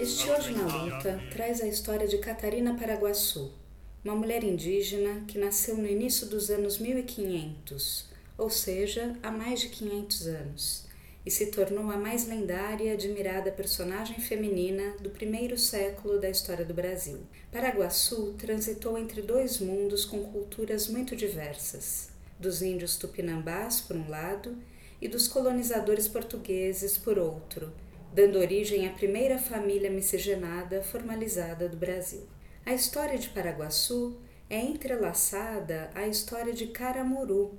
Este Hoje na Luta traz a história de Catarina Paraguaçu, uma mulher indígena que nasceu no início dos anos 1500, ou seja, há mais de 500 anos, e se tornou a mais lendária e admirada personagem feminina do primeiro século da história do Brasil. Paraguaçu transitou entre dois mundos com culturas muito diversas, dos índios tupinambás por um lado e dos colonizadores portugueses por outro, dando origem à primeira família miscigenada formalizada do Brasil. A história de Paraguaçu é entrelaçada à história de Caramuru,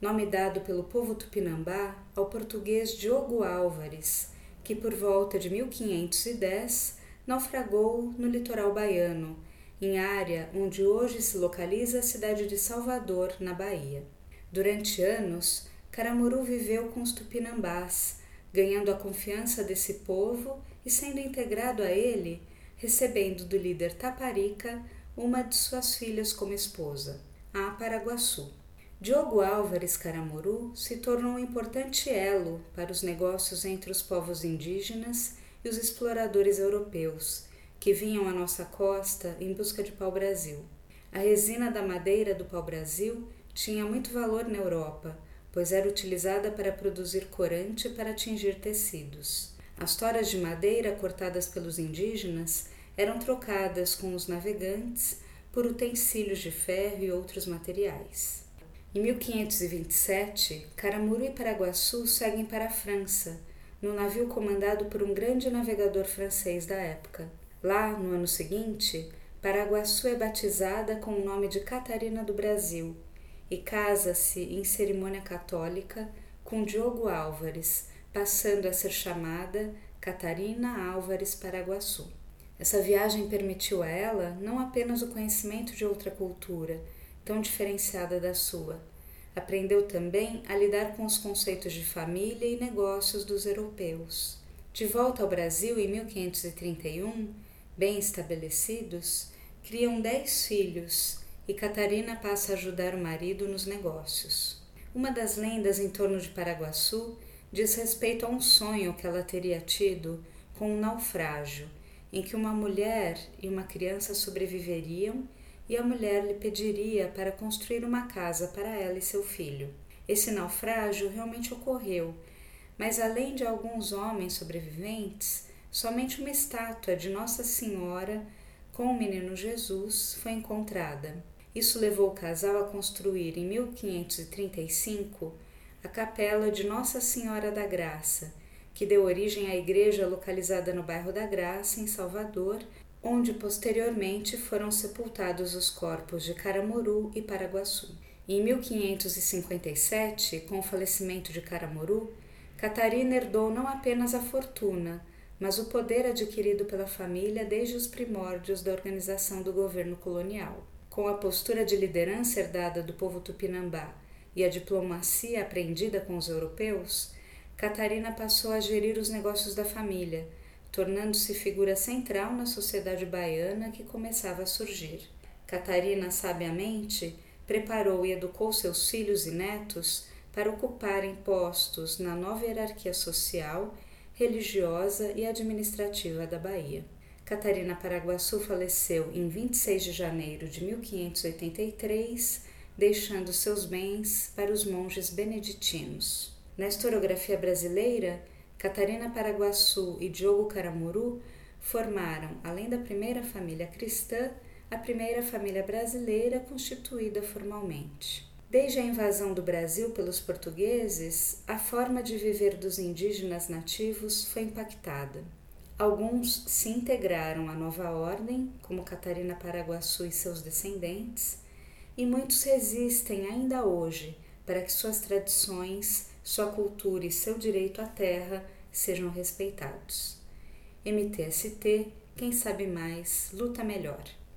nome dado pelo povo tupinambá ao português Diogo Álvares, que por volta de 1510 naufragou no litoral baiano, em área onde hoje se localiza a cidade de Salvador, na Bahia. Durante anos, Caramuru viveu com os tupinambás, ganhando a confiança desse povo e sendo integrado a ele, recebendo do líder Taparica uma de suas filhas como esposa, a Paraguaçu. Diogo Álvares Caramuru se tornou um importante elo para os negócios entre os povos indígenas e os exploradores europeus, que vinham à nossa costa em busca de pau-brasil. A resina da madeira do pau-brasil tinha muito valor na Europa, pois era utilizada para produzir corante para atingir tecidos. As toras de madeira cortadas pelos indígenas eram trocadas com os navegantes por utensílios de ferro e outros materiais. Em 1527, Caramuru e Paraguaçu seguem para a França, no navio comandado por um grande navegador francês da época. Lá, no ano seguinte, Paraguaçu é batizada com o nome de Catarina do Brasil e casa-se em cerimônia católica com Diogo Álvares, passando a ser chamada Catarina Álvares Paraguaçu. Essa viagem permitiu a ela não apenas o conhecimento de outra cultura, tão diferenciada da sua. Aprendeu também a lidar com os conceitos de família e negócios dos europeus. De volta ao Brasil em 1531, bem estabelecidos, criam dez filhos e Catarina passa a ajudar o marido nos negócios. Uma das lendas em torno de Paraguaçu diz respeito a um sonho que ela teria tido com um naufrágio, em que uma mulher e uma criança sobreviveriam e a mulher lhe pediria para construir uma casa para ela e seu filho. Esse naufrágio realmente ocorreu, mas além de alguns homens sobreviventes, somente uma estátua de Nossa Senhora com o menino Jesus foi encontrada. Isso levou o casal a construir em 1535 a capela de Nossa Senhora da Graça, que deu origem à igreja localizada no bairro da Graça, em Salvador, onde posteriormente foram sepultados os corpos de Caramuru e Paraguaçu. Em 1557, com o falecimento de Caramuru, Catarina herdou não apenas a fortuna, mas o poder adquirido pela família desde os primórdios da organização do governo colonial. Com a postura de liderança herdada do povo tupinambá e a diplomacia aprendida com os europeus, Catarina passou a gerir os negócios da família tornando-se figura central na sociedade baiana que começava a surgir. Catarina sabiamente preparou e educou seus filhos e netos para ocuparem postos na nova hierarquia social, religiosa e administrativa da Bahia. Catarina Paraguaçu faleceu em 26 de janeiro de 1583, deixando seus bens para os monges beneditinos. Na historiografia brasileira, Catarina Paraguaçu e Diogo Caramuru formaram, além da primeira família cristã, a primeira família brasileira constituída formalmente. Desde a invasão do Brasil pelos portugueses, a forma de viver dos indígenas nativos foi impactada. Alguns se integraram à nova ordem, como Catarina Paraguaçu e seus descendentes, e muitos resistem ainda hoje para que suas tradições sua cultura e seu direito à terra sejam respeitados. MTST, quem sabe mais, luta melhor.